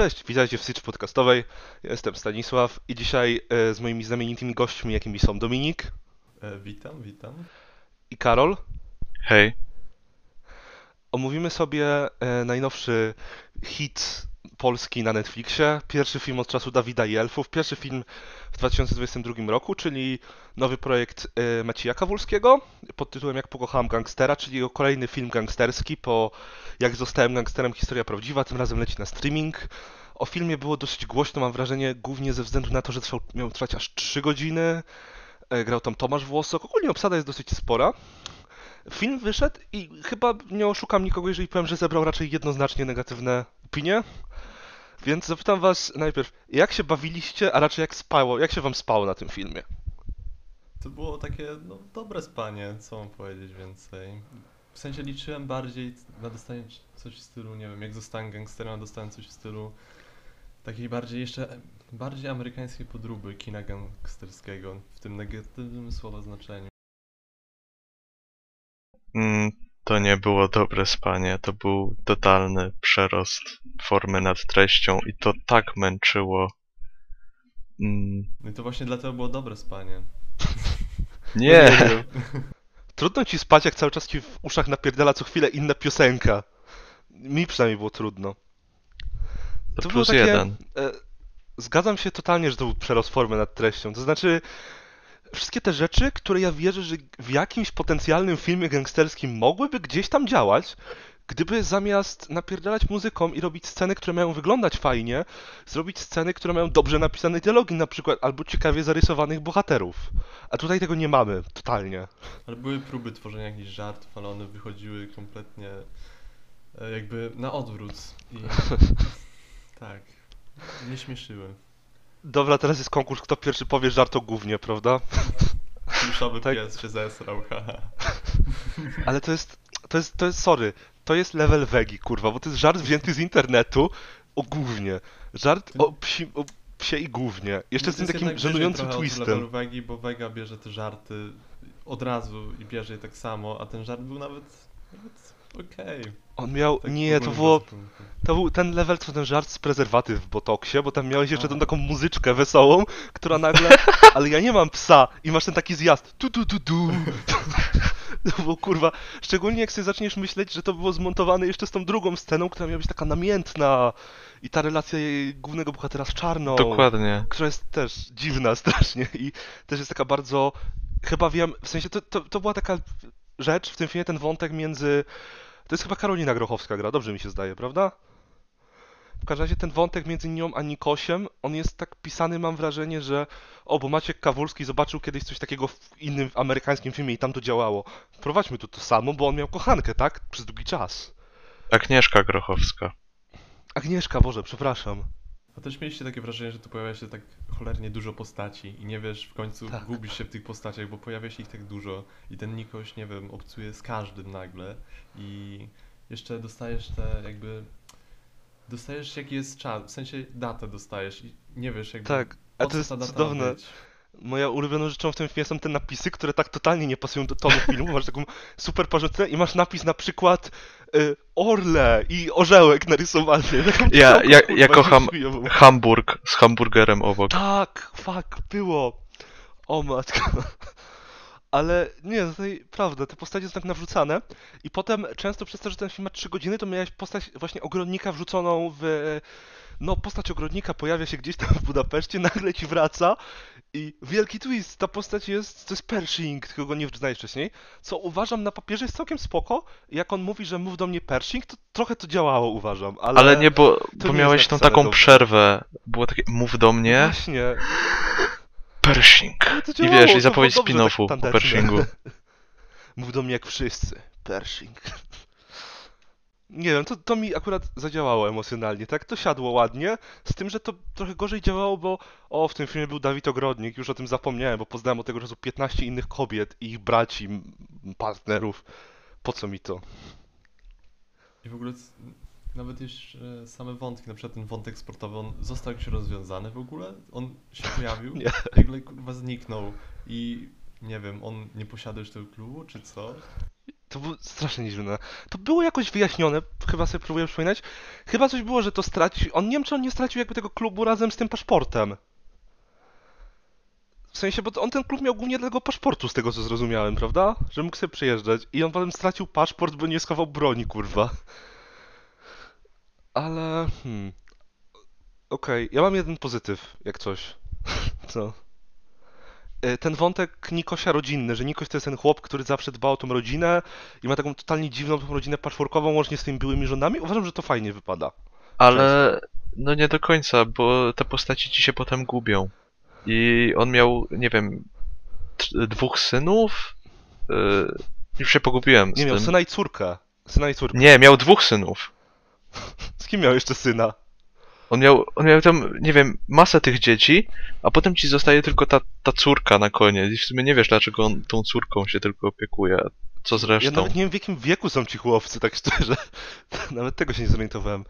Cześć, witajcie w Stitch Podcastowej. Ja jestem Stanisław i dzisiaj e, z moimi znamienitymi gośćmi, jakimi są Dominik E, witam, witam. i Karol, Hej, omówimy sobie e, najnowszy hit polski na Netflixie. Pierwszy film od czasu Dawida i Elfów. Pierwszy film w 2022 roku, czyli nowy projekt e, Macieja Kawulskiego pod tytułem Jak pokochałem gangstera, czyli jego kolejny film gangsterski po Jak zostałem gangsterem, historia prawdziwa. Tym razem leci na streaming. O filmie było dosyć głośno, mam wrażenie, głównie ze względu na to, że trwał, miał trwać aż 3 godziny. E, Grał tam Tomasz Włosok. Ogólnie obsada jest dosyć spora. Film wyszedł i chyba nie oszukam nikogo, jeżeli powiem, że zebrał raczej jednoznacznie negatywne opinie. Więc zapytam was najpierw, jak się bawiliście, a raczej jak spało, jak się wam spało na tym filmie? To było takie, no, dobre spanie, co mam powiedzieć więcej. W sensie liczyłem bardziej na dostanie coś w stylu, nie wiem, jak zostałem gangsterem, a dostałem coś w stylu takiej bardziej jeszcze, bardziej amerykańskiej podróby kina gangsterskiego, w tym negatywnym słowa znaczeniu. mm, to nie było dobre spanie, to był totalny przerost formy nad treścią i to tak męczyło. Mm, No i to właśnie dlatego było dobre spanie. nie, Trudno ci spać, jak cały czas ci w uszach napierdala co chwilę inna piosenka. Mi przynajmniej było trudno. to było plus takie- jeden. E, Zgadzam się totalnie, że to był przerost formy nad treścią. To znaczy, wszystkie te rzeczy, które ja wierzę, że w jakimś potencjalnym filmie gangsterskim mogłyby gdzieś tam działać, gdyby zamiast napierdalać muzyką i robić sceny, które mają wyglądać fajnie, zrobić sceny, które mają dobrze napisane dialogi na przykład, albo ciekawie zarysowanych bohaterów. A tutaj tego nie mamy, totalnie. Ale były próby tworzenia jakichś żartów, ale one wychodziły kompletnie e, jakby na odwrót i tak, nie śmieszyły. Dobra, teraz jest konkurs, kto pierwszy powie żart o gównie, prawda? Pluszowy Tak. pies się zesrał, haha. Ale to jest, to jest, to jest, sorry, to jest level wegi, kurwa, bo to jest żart wzięty z internetu o gównie. Żart o, psi, o psie i gównie. Jeszcze z tym takim żenującym twistem. levelu Wegi, bo Vega bierze te żarty od razu i bierze je tak samo, a ten żart był nawet, nawet okej. On miał, Tak nie, to było, to był ten level, co ten żart z prezerwatyw w botoksie, bo tam miałeś jeszcze tą taką muzyczkę wesołą, która nagle, ale ja nie mam psa i masz ten taki zjazd, tu tu tu tu. To było kurwa, szczególnie jak sobie zaczniesz myśleć, że to było zmontowane jeszcze z tą drugą sceną, która miała być taka namiętna i ta relacja jej głównego bohatera z czarną. Dokładnie. która jest też dziwna strasznie i też jest taka bardzo, chyba wiem, w sensie to, to, to była taka rzecz w tym filmie, ten wątek między, to jest chyba Karolina Grochowska gra, dobrze mi się zdaje, prawda? W każdym razie ten wątek między nią a Nikosiem, on jest tak pisany, mam wrażenie, że o, bo Maciek Kawulski zobaczył kiedyś coś takiego w innym amerykańskim filmie i tam to działało. Wprowadźmy tu to samo, bo on miał kochankę, tak? Przez długi czas. Agnieszka Grochowska. Agnieszka, Boże, przepraszam. A też mieliście takie wrażenie, że tu pojawia się tak cholernie dużo postaci i nie wiesz, w końcu Tak. gubisz się w tych postaciach, bo pojawia się ich tak dużo i ten Nikoś, nie wiem, obcuje z każdym nagle i jeszcze dostajesz te jakby... Dostajesz jaki jest czas, w sensie datę dostajesz i nie wiesz jakby Tak, a to jest cudowne. być. Moja ulubioną rzeczą w tym filmie są te napisy, które tak totalnie nie pasują do tonu filmu. Masz taką super porządkę i masz napis na przykład y, orle i orzełek narysowany. Taką Ja- ja- kurwa, ja kocham-. Hamburg z hamburgerem obok. Tak, fuck, było. O matko. Ale nie, tutaj prawda, te postacie są tak nawrzucane i potem często przez to, że ten film ma 3 godziny, to miałeś postać właśnie ogrodnika wrzuconą w... No, postać ogrodnika pojawia się gdzieś tam w Budapeszcie, nagle ci wraca i wielki twist, ta postać jest, to jest Pershing, tylko go nie znajesz wcześniej, co uważam na papierze jest całkiem spoko, jak on mówi, że mów do mnie Pershing, to trochę to działało uważam, ale... Ale nie, bo, bo nie miałeś tą taką dobrze. przerwę. Było takie, mów do mnie, Właśnie, Pershing. I wiesz, i zapowiedź tak spin-offu po tandetnie. Pershingu. Mów do mnie jak wszyscy. Pershing. Nie wiem, to, to mi akurat zadziałało emocjonalnie, tak? To siadło ładnie, z tym, że to trochę gorzej działało, bo o, w tym filmie był Dawid Ogrodnik, już o tym zapomniałem, bo poznałem od tego czasu 15 innych kobiet i ich braci, partnerów. Po co mi to? I w ogóle nawet już e, same wątki, na przykład ten wątek sportowy, on został jakoś rozwiązany w ogóle? On się pojawił, Nie. nagle kurwa zniknął i nie wiem, on nie posiada już tego klubu, czy co? To było strasznie dziwne. To było jakoś wyjaśnione, chyba sobie próbuję przypominać. Chyba coś było, że to stracił. On nie wiem, czy on nie stracił jakby tego klubu razem z tym paszportem. W sensie, bo on ten klub miał głównie dla tego paszportu, z tego co zrozumiałem, prawda? Że mógł sobie przyjeżdżać. I on potem stracił paszport, bo nie schował broni, kurwa. Ale. Hmm. Okej, ja mam jeden pozytyw, jak coś. Co? E, Ten wątek Nikosia rodzinny, że Nikoś to jest ten chłop, który zawsze dba o tą rodzinę i ma taką totalnie dziwną tą rodzinę patchworkową, łącznie z tymi byłymi żonami. Uważam, że to fajnie wypada. Ale no nie do końca, bo te postaci ci się potem gubią. I on miał, nie wiem, dwóch synów? Yy, już się pogubiłem Nie miał tym. syna i córkę. Syna i córkę. Nie, miał dwóch synów. Z kim miał jeszcze syna? On miał, on miał tam, nie wiem, masę tych dzieci, a potem ci zostaje tylko ta, ta córka na koniec. I w sumie nie wiesz, dlaczego on tą córką się tylko opiekuje. Co z Ja nawet nie wiem w jakim wieku są ci chłopcy, tak szczerze. Nawet tego się nie zorientowałem.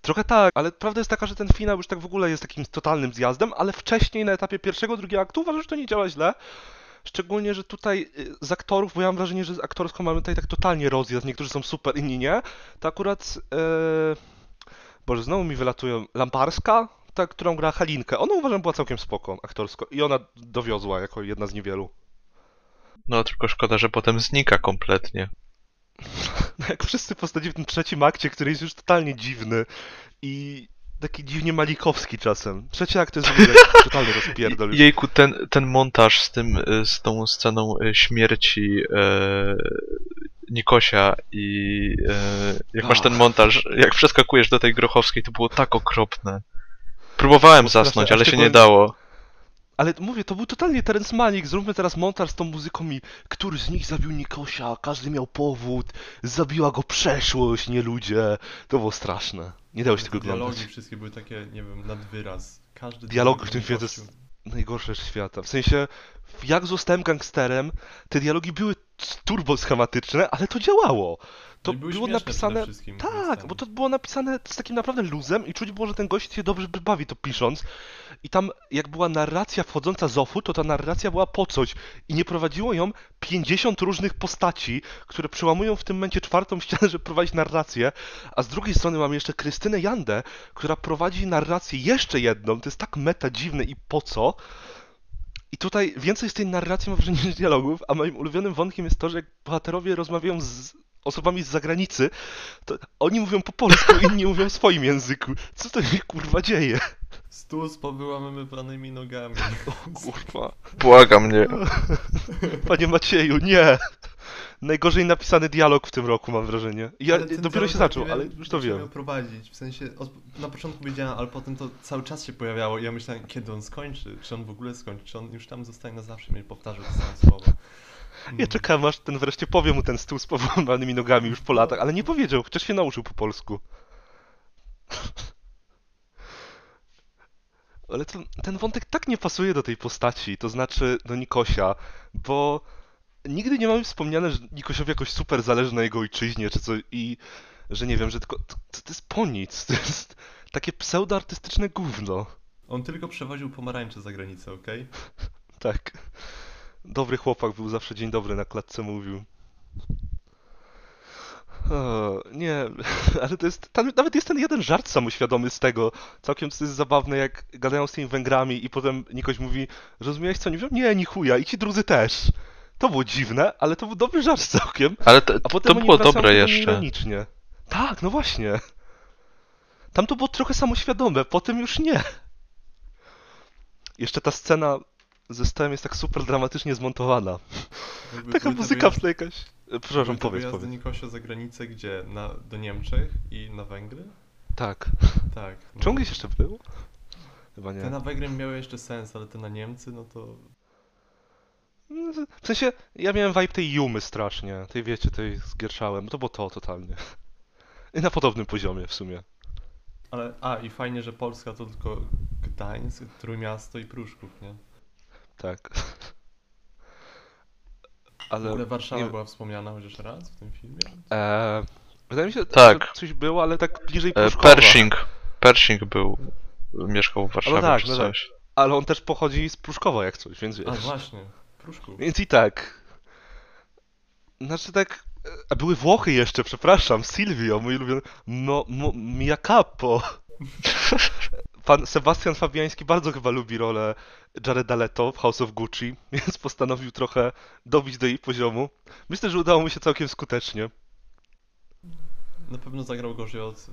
Trochę tak, ale prawda jest taka, że ten finał już tak w ogóle jest takim totalnym zjazdem, ale wcześniej na etapie pierwszego, drugiego aktu uważam, że to nie działa źle. Szczególnie, że tutaj y, z aktorów, bo ja mam wrażenie, że z aktorsko mamy tutaj tak totalnie rozjazd, niektórzy są super, inni nie. To akurat, e... Boże, znowu mi wylatują, Lamparska, ta, którą gra Halinkę, ona uważam była całkiem spoko aktorsko i ona dowiozła jako jedna z niewielu. No tylko szkoda, że potem znika kompletnie. No jak wszyscy postaci w tym trzecim akcie, który jest już totalnie dziwny i taki dziwnie malikowski czasem. Trzeci akt to jest w ogóle totalny rozpierdol. Jejku, ten, ten montaż z tym, y, z tą sceną y, śmierci e, Nikosia i e, jak masz ten montaż, jak przeskakujesz do tej Grochowskiej, to było tak okropne. Próbowałem straszne, zasnąć, ale się nie dało. Ale mówię, to był totalnie Terence Malick, zróbmy teraz montaż z tą muzyką i który z nich zabił Nikosia, każdy miał powód, zabiła go przeszłość, nie ludzie. To było straszne. Nie dało się tego Dialogi oglądać. wszystkie były takie, nie wiem, nad wyraz. Każdy Dialogi dialog w tym filmie to jest najgorsze świata. W sensie, jak zostałem gangsterem, te dialogi były turbo schematyczne, ale to działało. To było napisane. Tak, bo to było napisane z takim naprawdę luzem i czuć było, że ten gość się dobrze bawi to pisząc. I tam, jak była narracja wchodząca z offu, to ta narracja była po coś. I nie prowadziło ją 50 różnych postaci, które przełamują w tym momencie czwartą ścianę, żeby prowadzić narrację. A z drugiej strony mamy jeszcze Krystynę Jandę, która prowadzi narrację jeszcze jedną. To jest tak meta dziwne i po co. I tutaj więcej z tej narracji mam wrażenie niż dialogów, a moim ulubionym wątkiem jest to, że jak bohaterowie rozmawiają z osobami z zagranicy, to oni mówią po polsku, inni mówią w swoim języku. Co to się kurwa dzieje? Stół z powyłamywanymi nogami. Kurwa. Błagam mnie. Panie Macieju, nie! Najgorzej napisany dialog w tym roku, mam wrażenie. Ja ten dopiero się zaczął, ale już to wiem. prowadzić, w sensie od, na początku wiedziałem, ale potem to cały czas się pojawiało i ja myślałem, kiedy on skończy, czy on w ogóle skończy, czy on już tam zostanie na zawsze, mnie powtarzał te same słowa. Ja Mm. czekam aż ten wreszcie powie mu ten stół z powyłamanymi nogami już po latach, ale nie powiedział, chociaż się nauczył po polsku. Ale to, ten wątek tak nie pasuje do tej postaci, to znaczy do Nikosia, bo nigdy nie mamy wspomniane, że Nikosiowi jakoś super zależy na jego ojczyźnie, czy co, i że nie wiem, że tylko, to, to jest po nic, to jest takie pseudoartystyczne gówno. On tylko przewoził pomarańcze za granicę, okej? Tak. Dobry chłopak był zawsze dzień dobry na klatce mówił. O, nie, ale to jest. Tam nawet jest ten jeden żart samoświadomy z tego. Całkiem to jest zabawne, jak gadają z tymi Węgrami i potem Nikoś mówi, rozumiałeś co oni mówią? Nie, ni chuja, i ci drudzy też. To było dziwne, ale to był dobry żart całkiem. Ale to, A to, potem oni było dobre do jeszcze. ironicznie. Tak, no właśnie. Tam to było trochę samoświadome, potem już nie. Jeszcze ta scena ze stołem jest tak super dramatycznie zmontowana. Jakby Taka te muzyka w tle jakaś... E, Przepraszam, te powiedz, powiedz. Nikosia za granicę, gdzie? Na, do Niemczech i na Węgry? Tak. Tak. no. Czy on gdzieś jeszcze był? Chyba Te nie. na Węgry miały jeszcze sens, ale te na Niemcy, no to... W sensie, ja miałem vibe tej Jumy strasznie. Tej, wiecie, tej z Gierszałem. To było to totalnie. I na podobnym poziomie w sumie. Ale, a i fajnie, że Polska to tylko Gdańsk, Trójmiasto i Pruszków, nie? Tak. W Ale... ogóle Warszawa nie- była wspomniana chociaż raz w tym filmie? Eee, wydaje mi się, Tak. że coś było, ale tak bliżej E, Pruszkowa. Pershing. Pershing był, mieszkał w Warszawie tak, czy no tak. coś. Ale on też pochodzi z Pruszkowa jak coś, więc A wiesz. właśnie, Pruszków. Więc i tak. Znaczy tak, A były Włochy jeszcze, przepraszam, Silvio, mój ulubiony. No, mo, Mia Capo. Pan Sebastian Fabiański bardzo chyba lubi rolę Jareda Leto w House of Gucci, więc postanowił trochę dobić do jej poziomu. Myślę, że udało mu się całkiem skutecznie. Na pewno zagrał gorzej od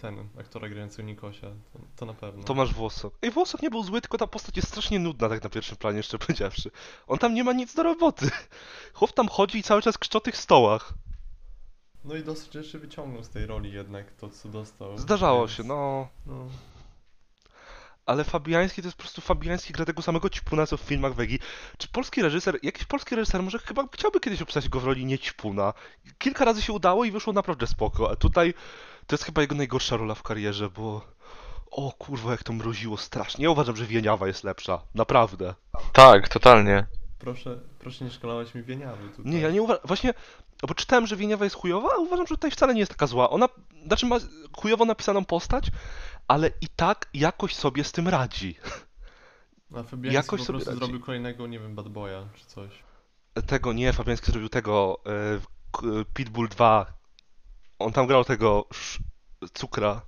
ten aktora grającego Nikosia. To, to na pewno. Tomasz Włosok. Ej, Włosok nie był zły, tylko ta postać jest strasznie nudna tak na pierwszym planie, jeszcze powiedziawszy. On tam nie ma nic do roboty. Chłop tam chodzi i cały czas krzyczy o tych stołach. No i dosyć rzeczy wyciągnął z tej roli jednak to, co dostał. Zdarzało więc- się, no. no. Ale Fabiański to jest po prostu Fabiański gra tego samego ćpuna co w filmach Wegi. Czy polski reżyser, jakiś polski reżyser może chyba chciałby kiedyś obsać go w roli nie ćpuna. Kilka razy się udało i wyszło naprawdę spoko, a tutaj to jest chyba jego najgorsza rola w karierze, bo o kurwa jak to mroziło strasznie. Ja uważam, że Wieniawa jest lepsza, naprawdę. Tak, totalnie. Proszę, proszę nie szkalować mi wieniawy tutaj. Nie, ja nie uważam, właśnie, bo czytałem, że Wieniawa jest chujowa, a uważam, że tutaj wcale nie jest taka zła. Ona, znaczy ma chujowo napisaną postać, ale i tak jakoś sobie z tym radzi. A Fabiański jakoś po sobie prostu radzi. zrobił kolejnego, nie wiem, Bad Boya czy coś. Tego nie, Fabiański zrobił tego k- Pitbull 2. On tam grał tego sz, cukra.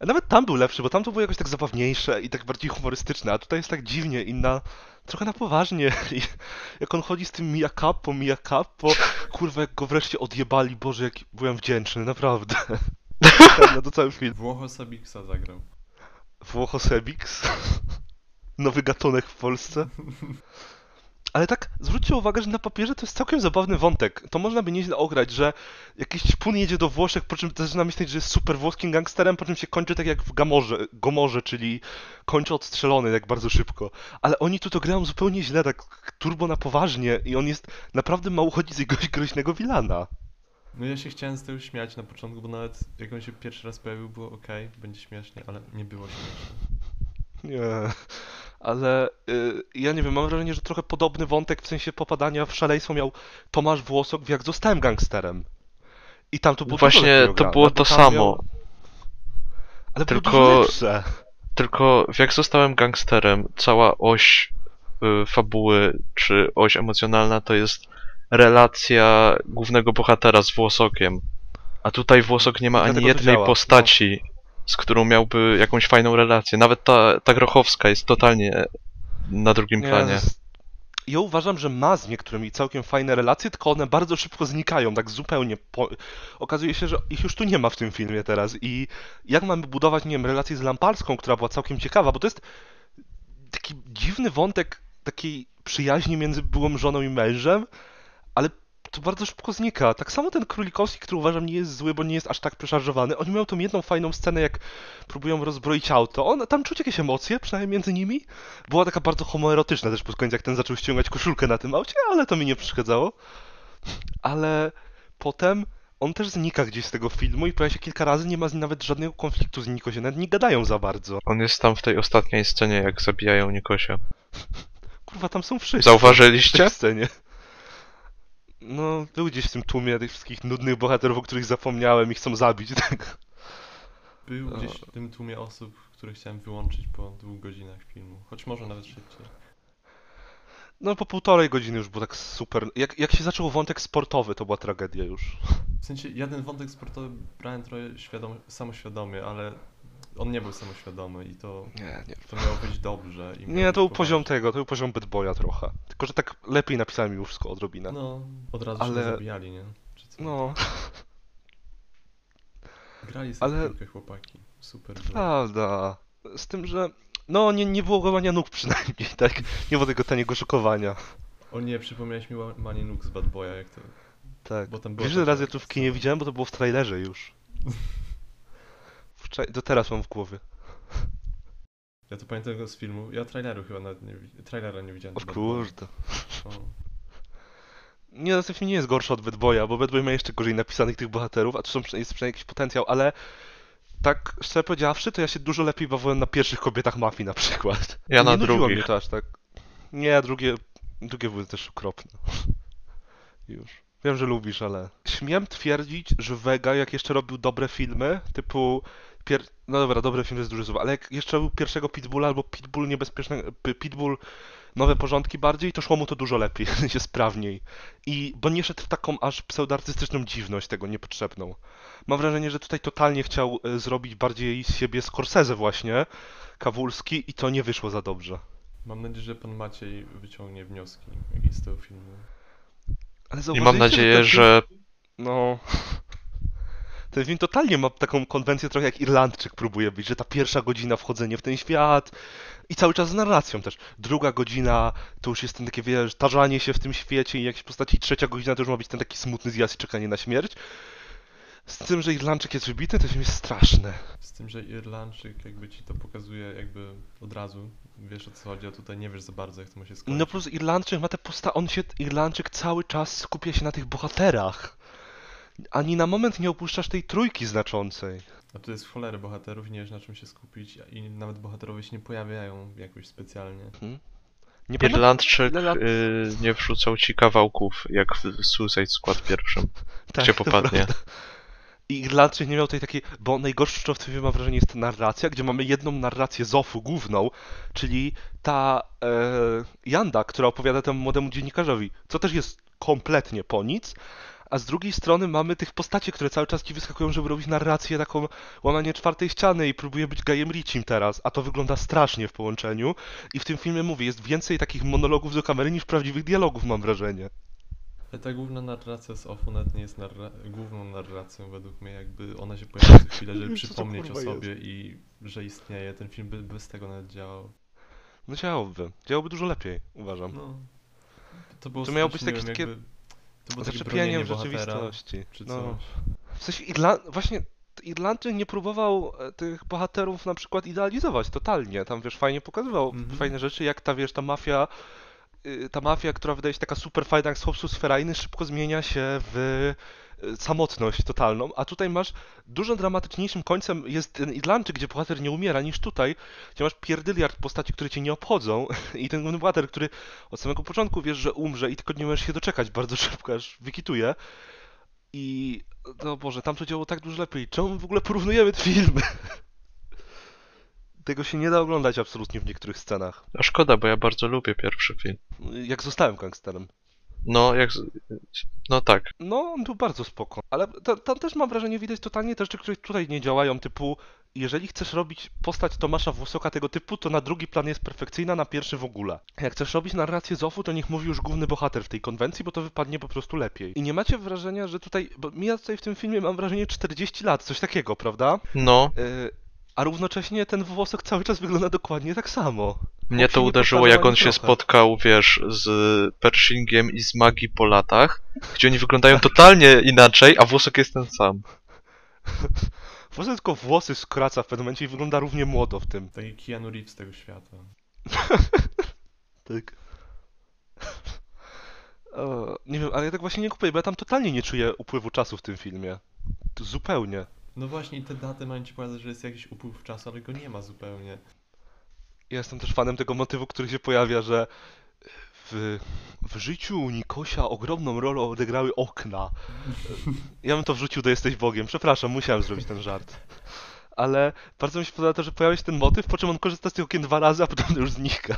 A nawet tam był lepszy, bo tam to było jakoś tak zabawniejsze i tak bardziej humorystyczne, a tutaj jest tak dziwnie inna, trochę na poważnie. I jak on chodzi z tym Mia Capo, Mia Capo, kurwa jak go wreszcie odjebali, Boże jak byłem wdzięczny, naprawdę. Na to cały film. Włocho Sabiksa zagrał. Włocho Sebix. Nowy gatunek w Polsce. Ale tak, zwróćcie uwagę, że na papierze to jest całkiem zabawny wątek. To można by nieźle ograć, że jakiś ćpun jedzie do Włoszech, po czym zaczyna myśleć, że jest super włoskim gangsterem, po czym się kończy tak jak w Gamorze, Gomorze, czyli kończy odstrzelony jak bardzo szybko. Ale oni tu to grają zupełnie źle, tak turbo na poważnie i on jest naprawdę ma uchodzić z jakiegoś groźnego wilana. No ja się chciałem z tego śmiać na początku, bo nawet jak on się pierwszy raz pojawił, było ok, będzie śmiesznie, ale nie było śmiesznie. Nie, ale y, ja nie wiem, mam wrażenie, że trochę podobny wątek w sensie popadania w szaleństwo miał Tomasz Włosok w Jak zostałem gangsterem. I tam to było Właśnie to było to samo. Miał... Ale było Tylko- lepsze. Tylko w jak zostałem gangsterem, cała oś y, fabuły czy oś emocjonalna to jest relacja głównego bohatera z Włosokiem. A tutaj Włosok nie ma ani Dlatego jednej działa, no. postaci, z którą miałby jakąś fajną relację. Nawet ta, ta Grochowska jest totalnie na drugim Nie, planie. Ja uważam, że ma z niektórymi całkiem fajne relacje, tylko one bardzo szybko znikają, tak zupełnie. Po... Okazuje się, że ich już tu nie ma w tym filmie teraz. I jak mamy budować, nie wiem, relację z Lamparską, która była całkiem ciekawa, bo to jest taki dziwny wątek takiej przyjaźni między byłą żoną i mężem, ale to bardzo szybko znika. Tak samo ten Królikowski, który uważam nie jest zły, bo nie jest aż tak przeszarżowany. Oni mają tą jedną fajną scenę, jak próbują rozbroić auto. On, tam czuć jakieś emocje, przynajmniej między nimi. Była taka bardzo homoerotyczna też pod koniec, jak ten zaczął ściągać koszulkę na tym aucie, ale to mi nie przeszkadzało. Ale potem on też znika gdzieś z tego filmu i pojawia się kilka razy, nie ma z nim nawet żadnego konfliktu z Nikosiem, nawet nie gadają za bardzo. On jest tam w tej ostatniej scenie, jak zabijają Nikosia. Kurwa, tam są wszyscy. w Zauważyliście? tej scenie. No, był gdzieś w tym tłumie tych wszystkich nudnych bohaterów, o których zapomniałem i chcą zabić, tak? Był No. gdzieś w tym tłumie osób, które chciałem wyłączyć po dwóch godzinach filmu, choć może nawet szybciej. No, po półtorej godziny już było tak super. Jak, jak się zaczął wątek sportowy, to była tragedia już. W sensie, ja ten wątek sportowy brałem trochę świadom, samoświadomie, ale on nie był samoświadomy i to, Nie, nie. to miało być dobrze. I Nie, to był poziom tego, to był poziom Bad Boya trochę. Tylko, że tak lepiej napisałem już wszystko odrobinę. No, od razu Ale- się zabijali, nie? Czy co? No, Grali sobie ale- piłkę chłopaki. Super było. prawda. Z tym, że no nie, nie było łamania nóg przynajmniej, tak? Nie było tego taniego szokowania. O nie, przypomniałeś mi Ła- Mani Nuk z Bad Boya, jak to... Tak. Bo tam była Wiesz, że taka raz ja tu w kinie scena. widziałem, bo to było w trailerze już. Do teraz mam w głowie. Ja to pamiętam go z filmu. Ja traileru chyba nawet nie, trailera nie widziałem. O kurde. O. Nie, ten film nie jest gorszy od Bad Boya, bo Bad Boy ma jeszcze gorzej napisanych tych bohaterów, a tu są, jest przynajmniej jakiś potencjał, ale tak szczerze powiedziawszy, to ja się dużo lepiej bawiłem na pierwszych kobietach mafii na przykład. Ja na nie drugich. mnie to aż tak. Nie, drugie, drugie były też okropne. Już. Wiem, że lubisz, ale... Śmiem twierdzić, że Vega, jak jeszcze robił dobre filmy, typu... Pier... No dobra, dobre filmy jest duże słowo, ale jak jeszcze robił pierwszego Pitbulla albo Pitbull niebezpieczne... P- Pitbull nowe porządki bardziej, to szło mu to dużo lepiej, sensie sprawniej. I... bo nie szedł w taką aż pseudoartystyczną dziwność tego niepotrzebną. Mam wrażenie, że tutaj totalnie chciał e, zrobić bardziej z siebie Scorsese właśnie, Kawulski i to nie wyszło za dobrze. Mam nadzieję, że pan Maciej wyciągnie wnioski jakieś z tego filmu. Ale I mam nadzieję, film- że No. Ten film totalnie ma taką konwencję trochę jak Irlandczyk próbuje być, że ta pierwsza godzina wchodzenie w ten świat i cały czas z narracją też. Druga godzina to już jest ten takie, wiesz, tarzanie się w tym świecie i jakieś postaci. Trzecia godzina to już ma być ten taki smutny zjazd i czekanie na śmierć. Z tym, że Irlandczyk jest wybitny, to film jest straszny. Z tym, że Irlandczyk jakby ci to pokazuje jakby od razu, wiesz o co chodzi, a tutaj nie wiesz za bardzo jak to ma się skończyć. No plus Irlandczyk ma te posta... On się... Irlandczyk cały czas skupia się na tych bohaterach. Ani na moment nie opuszczasz tej trójki znaczącej. A tu jest w cholerę bohaterów nie wiesz na czym się skupić i nawet bohaterowie się nie pojawiają jakoś specjalnie. Nie pamiętam, Irlandczyk lat- y, nie wrzucał ci kawałków, jak w Suicide Squad pierwszym, Tak, gdzie to popadnie. Irlandczyk nie miał tej takiej, bo najgorsze w tym filmie mam wrażenie jest narracja, gdzie mamy jedną narrację Zofu główną, czyli ta e, Janda, która opowiada temu młodemu dziennikarzowi, co też jest kompletnie po nic, a z drugiej strony mamy tych postaci, które cały czas ci wyskakują, żeby robić narrację taką łamanie czwartej ściany i próbuje być Gajem Richim teraz, a to wygląda strasznie w połączeniu i w tym filmie mówię, jest więcej takich monologów do kamery niż prawdziwych dialogów mam wrażenie. Ale ta główna narracja z Offu nawet nie jest narra- główną narracją według mnie, jakby ona się pojawia co chwilę, żeby przypomnieć o sobie i że istnieje. Ten film by bez tego nawet działał. No działałoby, działałoby dużo lepiej, uważam. No. To było To miało być takie jakby, to było Zaczepieniem rzeczywistości. czy No. W sensie Irla... właśnie Irlandczyk nie próbował e, tych bohaterów na przykład idealizować totalnie. Tam wiesz, fajnie pokazywał Mhm. fajne rzeczy, jak ta wiesz, ta mafia, y, ta mafia, która wydaje się taka super fajna jak z Hobbsów Ferajny, szybko zmienia się w samotność totalną, a tutaj masz dużo dramatyczniejszym końcem jest ten Irlandczyk, gdzie bohater nie umiera, niż tutaj, gdzie masz pierdyliard postaci, które cię nie obchodzą i ten główny bohater, który od samego początku wiesz, że umrze i tylko nie możesz się doczekać bardzo szybko, aż wykituje. I no Boże, tam to działo tak dużo lepiej. Czemu w ogóle porównujemy te filmy? Tego się nie da oglądać absolutnie w niektórych scenach. A szkoda, bo ja bardzo lubię pierwszy film. Jak zostałem gangsterem. No, jak. No tak. No, on był bardzo spoko. Ale ta, tam też mam wrażenie, widać totalnie te rzeczy, które tutaj nie działają, typu jeżeli chcesz robić postać Tomasza Włosoka tego typu, to na drugi plan jest perfekcyjna, na pierwszy w ogóle. Jak chcesz robić narrację Zofu, to niech mówi już główny bohater w tej konwencji, bo to wypadnie po prostu lepiej. I nie macie wrażenia, że tutaj, bo mija tutaj w tym filmie, mam wrażenie 40 lat, coś takiego, prawda? No, Yy, a równocześnie ten Włosok cały czas wygląda dokładnie tak samo. mnie to uderzyło, jak on się spotkał, wiesz, z Pershingiem i z Magii po latach, gdzie oni wyglądają totalnie inaczej, a włosek jest ten sam. Włosek tylko włosy skraca w pewnym momencie i wygląda równie młodo w tym. Taki Keanu Reeves tego świata. Tak. O, nie wiem, ale ja tak właśnie nie kupuję, bo ja tam totalnie nie czuję upływu czasu w tym filmie. To zupełnie. No właśnie i te daty mają ci pokazać, że jest jakiś upływ czasu, ale go nie ma zupełnie. Ja jestem też fanem tego motywu, który się pojawia, że w, w życiu Nikosia ogromną rolę odegrały okna. Ja bym to wrzucił do Jesteś Bogiem. Przepraszam, musiałem zrobić ten żart. Ale bardzo mi się podoba to, że pojawia się ten motyw, po czym on korzysta z tych okien dwa razy, a potem to już znika.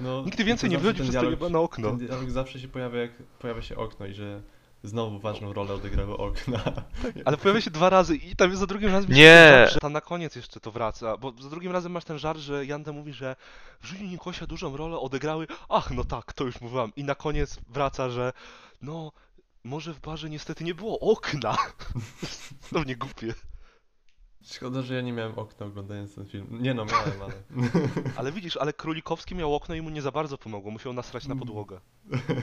No, Nigdy więcej to nie wychodzi przez to dialog- jebane okno. Ten dialog zawsze się pojawia, jak pojawia się okno i że znowu ważną rolę odegrały okna. Ale pojawia się dwa razy i tam jest za drugim razem Nie. ten żart, że tam na koniec jeszcze to wraca, bo za drugim razem masz ten żart, że Janda mówi, że w życiu Nikosia dużą rolę odegrały, ach no tak, to już mówiłam i na koniec wraca, że no może w barze niestety nie było okna. To mnie głupie. Szkoda, że ja nie miałem okna oglądając ten film. Nie no, miałem, ale... Ale widzisz, ale Królikowski miał okno i mu nie za bardzo pomogło, musiał nasrać na podłogę.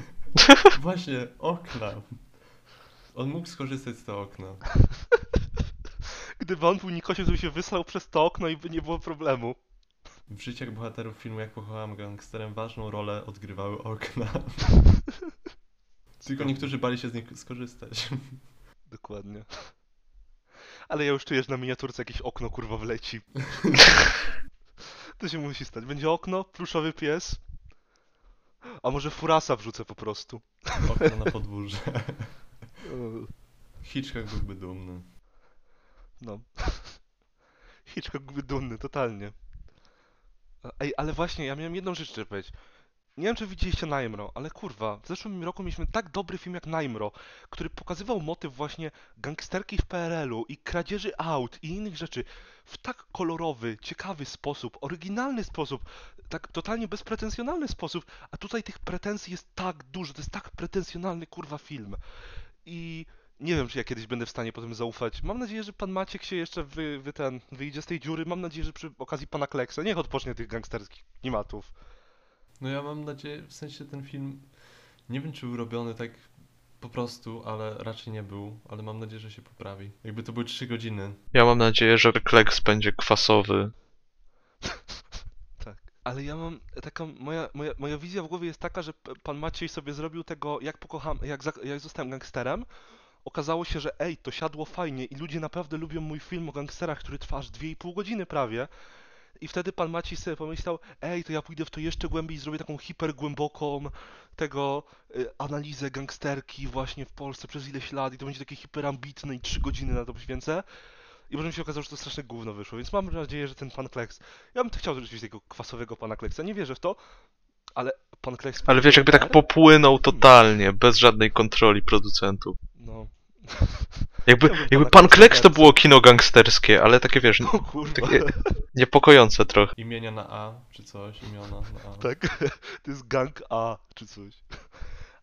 Właśnie, okna. On mógł skorzystać z tego okna. Gdyby on był Nikosiem, to by się wysłał przez to okno i by nie było problemu. W życiach bohaterów filmu Jak pochowałem gangsterem ważną rolę odgrywały okna. Tylko niektórzy bali się z nich skorzystać. Dokładnie. Ale ja już czuję, że na miniaturce jakieś okno kurwa wleci. To się musi stać. Będzie okno, pluszowy pies. A może Furasa wrzucę po prostu. Okno na podwórze. Hitchcock byłby dumny. No. Hitchcock byłby dumny, totalnie. Ej, ale właśnie, ja miałem jedną rzecz, żeby powiedzieć. Nie wiem, czy widzieliście Najmro, ale kurwa, w zeszłym roku mieliśmy tak dobry film jak Najmro, który pokazywał motyw właśnie gangsterki w PRL-u i kradzieży aut i innych rzeczy w tak kolorowy, ciekawy sposób, oryginalny sposób, tak totalnie bezpretensjonalny sposób, a tutaj tych pretensji jest tak dużo, to jest tak pretensjonalny kurwa film. I nie wiem, czy ja kiedyś będę w stanie potem zaufać. Mam nadzieję, że pan Maciek się jeszcze wy, wy ten, wyjdzie z tej dziury. Mam nadzieję, że przy okazji pana Kleksa niech odpocznie tych gangsterskich klimatów. No ja mam nadzieję, w sensie ten film, nie wiem czy był robiony tak po prostu, ale raczej nie był, ale mam nadzieję, że się poprawi. Jakby to były 3 godziny. Ja mam nadzieję, że Kleks będzie kwasowy. Ale ja mam taką, moja, moja, moja wizja w głowie jest taka, że pan Maciej sobie zrobił tego, jak pokocham, jak, jak zostałem gangsterem. Okazało się, że ej, to siadło fajnie i ludzie naprawdę lubią mój film o gangsterach, który trwa aż 2,5 godziny prawie. I wtedy pan Maciej sobie pomyślał, ej, to ja pójdę w to jeszcze głębiej i zrobię taką hipergłęboką tego y, analizę gangsterki właśnie w Polsce przez ileś lat i to będzie takie hiperambitne i 3 godziny na to poświęcę. I potem się okazało, że to straszne gówno wyszło, więc mam nadzieję, że ten pan Kleks ja bym chciał rzeczywiście tego kwasowego pana Kleksa. Nie wierzę w to, ale pan Kleks. Ale wiesz, jakby tak popłynął totalnie, bez żadnej kontroli producentów. No. Jakby, jakby pan Kleks to było kino gangsterskie, ale takie wiesz, O kurwa. takie niepokojące trochę. Imienia na A, czy coś, imiona na A. Tak. To jest gang A, czy coś.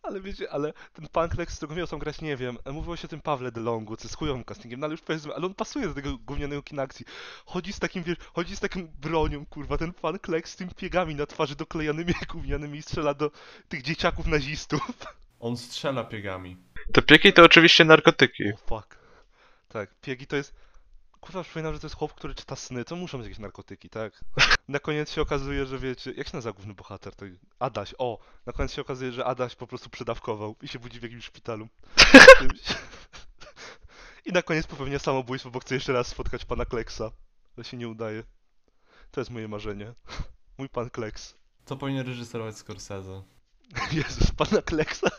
Ale wiecie, ale ten pan Kleks, z którego miał tam grać, nie wiem. Mówiło się o tym Pawle DeLongu, co jest chujowym castingiem, no ale już powiedzmy, ale on pasuje do tego gównianego kina akcji. Chodzi z takim, wiesz, chodzi z taką bronią, kurwa, ten pan Kleks z tym piegami na twarzy doklejanymi gównianymi i strzela do tych dzieciaków nazistów. On strzela piegami. Te pieki to oczywiście narkotyki. O fuck. Tak, piegi to jest. Kurwa, przypominam, że to jest chłop, który czyta sny, to muszą być jakieś narkotyki, tak? Na koniec się okazuje, że wiecie. Jak się nazywa główny bohater? To Adaś, o! Na koniec się okazuje, że Adaś po prostu przedawkował i się budzi w jakimś szpitalu. I na koniec popełnia samobójstwo, bo chce jeszcze raz spotkać pana Kleksa. Ale się nie udaje. To jest moje marzenie. Mój pan Kleks. Co powinien reżyserować Scorsese? Jezus, pana Kleksa?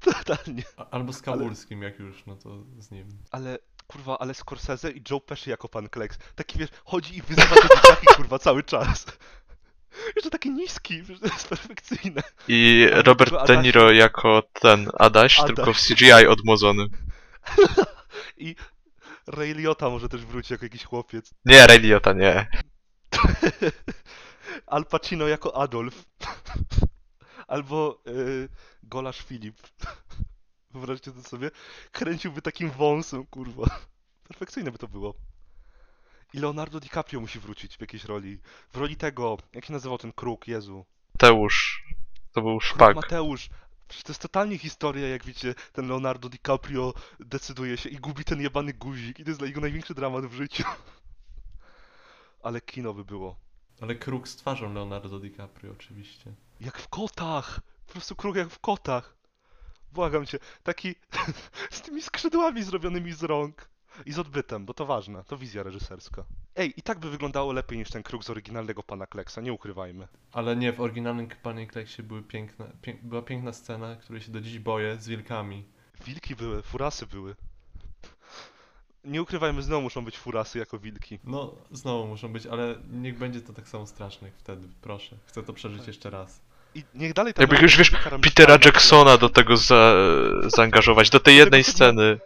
Totalnie. A, albo z Kabulskim, jak już, no to z nim. Ale kurwa, ale Scorsese i Joe Pesci jako pan Kleks. Taki wiesz, chodzi i wyzywa te dzieciaki kurwa cały czas. Jeszcze taki niski, to jest perfekcyjne. I A, Robert tylko De Adaś- Niro jako ten Adaś, Adaś. tylko w CGI odmłodzony. I Ray Liotta może też wróci jako jakiś chłopiec. Nie, Ray Liotta, nie. Al Pacino jako Adolf. Albo y, Golasz Filip. Wyobraźcie to sobie. Kręciłby takim wąsem, kurwa. Perfekcyjne by to było. I Leonardo DiCaprio musi wrócić w jakiejś roli. W roli tego, jak się nazywał ten kruk, Jezu. Mateusz. To był Kruk szpak. Mateusz. Przecież to jest totalnie historia, jak wiecie, ten Leonardo DiCaprio decyduje się i gubi ten jebany guzik. I to jest dla jego największy dramat w życiu. Ale kino by było. Ale kruk z twarzą Leonardo DiCaprio, oczywiście. Jak w kotach! Po prostu kruk jak w kotach. Błagam cię. Taki z tymi skrzydłami zrobionymi z rąk. I z odbytem, bo to ważne. To wizja reżyserska. Ej, i tak by wyglądało lepiej niż ten kruk z oryginalnego pana Kleksa, nie ukrywajmy. Ale nie, w oryginalnym Panie Kleksie były piękne, pię, była piękna scena, której się do dziś boję, z wilkami. Wilki były, furasy były. Nie ukrywajmy, znowu muszą być furasy jako wilki. No, znowu muszą być, ale niech będzie to tak samo straszne jak wtedy, proszę. Chcę to przeżyć jeszcze raz. I niech dalej tak Jakby już wiesz, Petera Jacksona do tego za, zaangażować, do tej jednej sceny.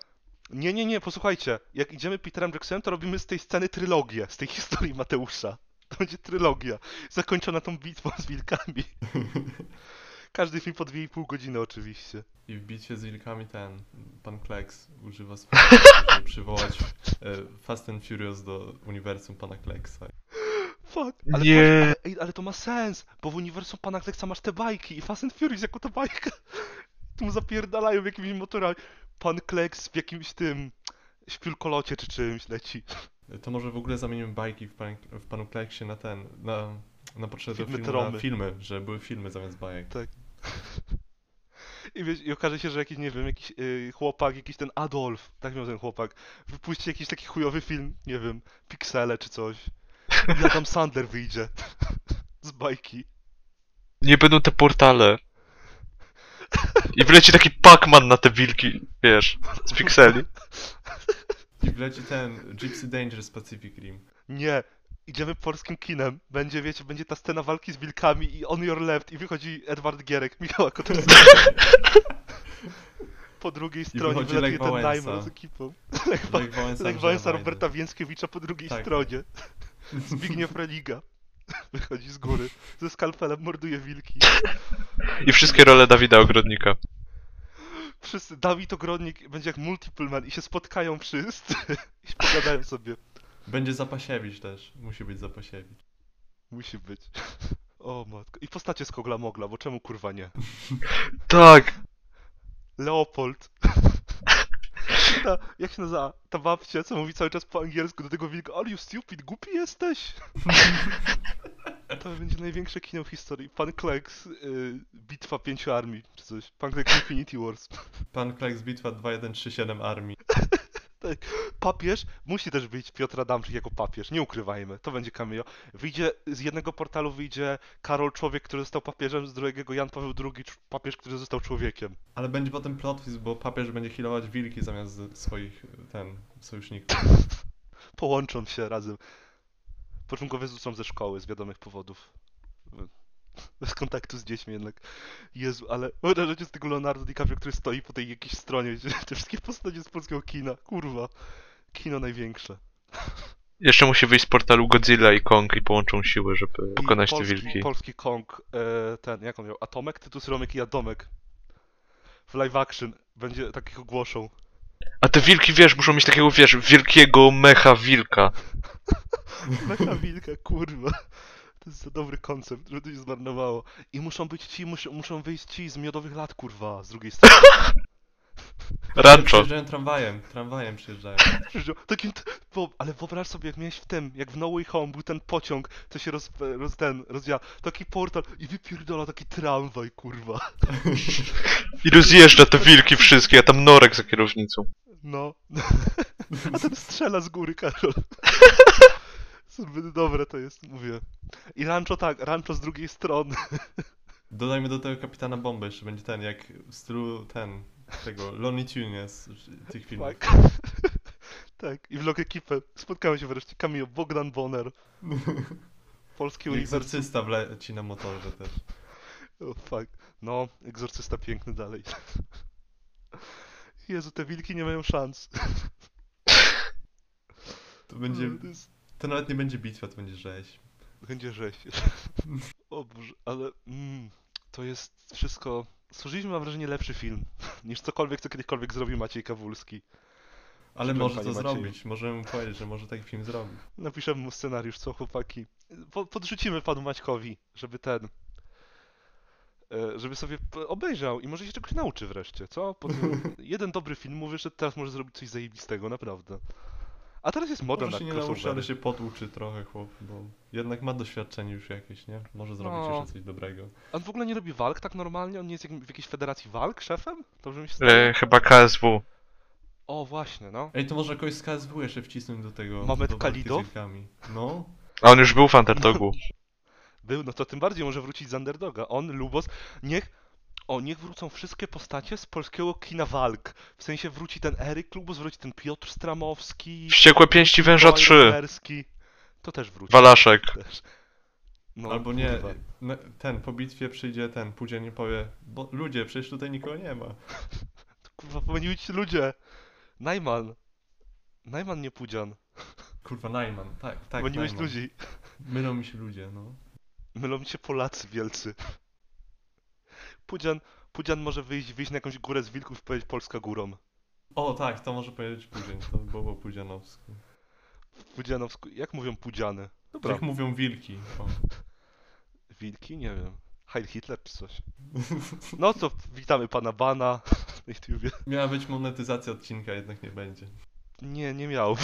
Nie, nie, nie, posłuchajcie. Jak idziemy Peterem Jacksonem, to robimy z tej sceny trylogię, z tej historii Mateusza. To będzie trylogia, zakończona tą bitwą z wilkami. Każdy film po 2,5 godziny oczywiście. I w bitwie z wilkami ten, pan Kleks używa swojego, żeby przywołać e, Fast and Furious do uniwersum pana Kleksa. Fuck. Ale Nie. patrz, ale, ej, ale to ma sens, bo w uniwersum pana Kleksa masz te bajki i Fast and Furious jako ta bajka. Tu mu zapierdalają jakimiś motorami. Pan Kleks w jakimś tym śpiulkolocie czy czymś leci. To może w ogóle zamienimy bajki w, pan, w panu Kleksie na ten, na, na potrzeby Filmy filmu, na filmy, że były filmy zamiast bajek. Tak. I, wiesz, I okaże się, że jakiś, nie wiem, jakiś yy, chłopak, jakiś ten Adolf, tak miał ten chłopak, wypuści jakiś taki chujowy film, nie wiem, Pixele czy coś. I Adam Sandler wyjdzie z bajki. Nie będą te portale. I wleci taki Pac-Man na te wilki, wiesz, z pikseli. I wleci ten Gypsy Danger z Pacific Rim. Nie, idziemy polskim kinem. Będzie, wiecie, będzie ta scena walki z wilkami i on your left i wychodzi Edward Gierek, Michała Kotarskiego. Po drugiej stronie wylatuje ten. Najman z ekipą. Lech, Lech Wałęsa. Roberta Więckiewicza po drugiej Tak. stronie. Zbigniew Religa. Wychodzi z góry. Ze skalpelem morduje wilki. I wszystkie role Dawida Ogrodnika. Wszyscy, Dawid Ogrodnik będzie jak Multiple Man i się spotkają wszyscy i pogadają sobie. Będzie Zapasiewicz też. Musi być Zapasiewicz. Musi być. O matko. I postacie z Kogla Mogla, bo czemu kurwa nie? Tak! Leopold. Ta, jak się nazywa? Ta babcia, co mówi cały czas po angielsku do tego wilka. Are you stupid? Głupi jesteś? To będzie największe kino w historii. Pan Kleks, y, Bitwa Pięciu Armii, czy coś. Pan Kleks Infinity Wars. Pan Kleks Bitwa 2137 Armii. Papież musi też wyjść Piotr Adamczyk jako papież, nie ukrywajmy, to będzie cameo. Wyjdzie, z jednego portalu wyjdzie Karol Człowiek, który został papieżem, z drugiego Jan Paweł II, papież, który został człowiekiem. Ale będzie potem plot twist, bo papież będzie healować wilki zamiast swoich, ten, sojuszników. Połączą się razem. Po czym go wyrzucą ze szkoły z wiadomych powodów. Bez kontaktu z dziećmi jednak. Jezu, ale wyobraźcie z tego Leonardo DiCaprio, który stoi po tej jakiejś stronie, te wszystkie postacie z polskiego kina. Kurwa. Kino największe. Jeszcze musi wyjść z portalu Godzilla i Kong i połączą siły, żeby I pokonać te polski, wilki. Polski Kong, e, ten, jak on miał? Atomek? Tytus Romek i Atomek. W live action będzie takich ogłoszą. A te wilki, wiesz, muszą mieć takiego, wiesz, wielkiego mecha wilka. Mecha wilka, kurwa. To jest za dobry koncept, żeby to się zmarnowało. I muszą być ci, muszą, muszą wyjść ci z miodowych lat, kurwa, z drugiej strony. Rancho. Przyjeżdżają tramwajem, tramwajem przyjeżdżają. Takim, t- bo, ale wyobraź sobie, jak miałeś w tym, jak w No Way Home był ten pociąg, co się roz, roz ten, rozwija, taki portal i wypierdala taki tramwaj, kurwa. I rozjeżdża te wilki wszystkie, a tam Norek za kierownicą. No. A ten strzela z góry, Karol. Zbyt dobre to jest, mówię. I rancho tak, rancho z drugiej strony. Dodajmy do tego Kapitana Bombę, jeszcze będzie ten, jak w stylu ten, tego, Lonely Tunes tych filmów. Tak. tak. I vlog ekipy. Spotkałem się wreszcie. Cameo, Bogdan Bonner. Polski I uniwersum. Egzorcysta wleci na motorze też. O, fuck. No, egzorcysta piękny dalej. Jezu, te wilki nie mają szans. To będzie, To jest... to nawet nie będzie bitwa, to będzie rzeź. Będzie rzeź. O Boże, ale mm, to jest wszystko... Stworzyliśmy, mam wrażenie, lepszy film niż cokolwiek, co kiedykolwiek zrobił Maciej Kawulski. Ale może to Macieju. zrobić, możemy mu powiedzieć, że może taki film zrobić. Napiszemy mu scenariusz, co chłopaki. Po, podrzucimy panu Maćkowi, żeby ten. e, Żeby sobie obejrzał i może się czegoś nauczy wreszcie, co? Jeden dobry film mu wyszedł, teraz może zrobić coś zajebistego, naprawdę. A teraz jest moda Może na się nie nauczy, ale crossovery. się poduczy trochę chłop, bo jednak ma doświadczenie już jakieś, nie? Może zrobić No. jeszcze coś dobrego. On w ogóle nie robi walk tak normalnie? On nie jest jak- w jakiejś federacji walk szefem? Dobrze mi się stało? E, chyba KSW. O, właśnie, no. Ej, to może kogoś z KSW jeszcze wcisnąć do tego. Mamet do walki z Kalidow? wilkami. No. A on już był w Underdogu. Był, no to tym bardziej może wrócić z Underdoga. On, Lubos, niech... O, niech wrócą wszystkie postacie z polskiego kina walk. W sensie wróci ten Eryk Lubos, wróci ten Piotr Stramowski... Wściekłe pięści węża Wojtek 3. Merski. To też wróci. Walaszek. Też. No, Albo nie, kurwa. ne- ten, po bitwie przyjdzie ten, Pudzian i powie, bo ludzie, przecież tutaj nikogo nie ma. Kurwa, pomyliły ci ludzie. Najman. Najman, nie Pudzian. Kurwa, Najman, tak, tak, Pomyliłeś ludzi. Mylą mi się ludzie, no. Mylą mi się Polacy wielcy. Pudzian, Pudzian może wyjść, wyjść na jakąś górę z wilków i powiedzieć Polska górą. O, tak, to może powiedzieć Pudzian, to by było Pudzianowsku. Pudzianowsku, jak mówią Pudziany? Dobra, Jak mówią wilki. O. wilki? Nie wiem. Heil Hitler czy coś. No to witamy pana Bana na YouTubie. Miała być monetyzacja odcinka, jednak nie będzie. Nie, nie miał.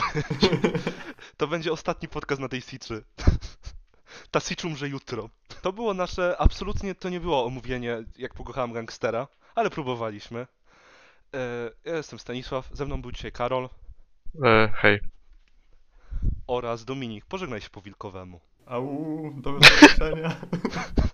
To będzie ostatni podcast na tej Siczy. Ta Sicz umrze jutro. To było nasze, absolutnie to nie było omówienie, jak pokochałem gangstera, ale próbowaliśmy. E, Ja jestem Stanisław, ze mną był dzisiaj Karol E, hej. oraz Dominik. Pożegnaj się po wilkowemu. Au, do zobaczenia.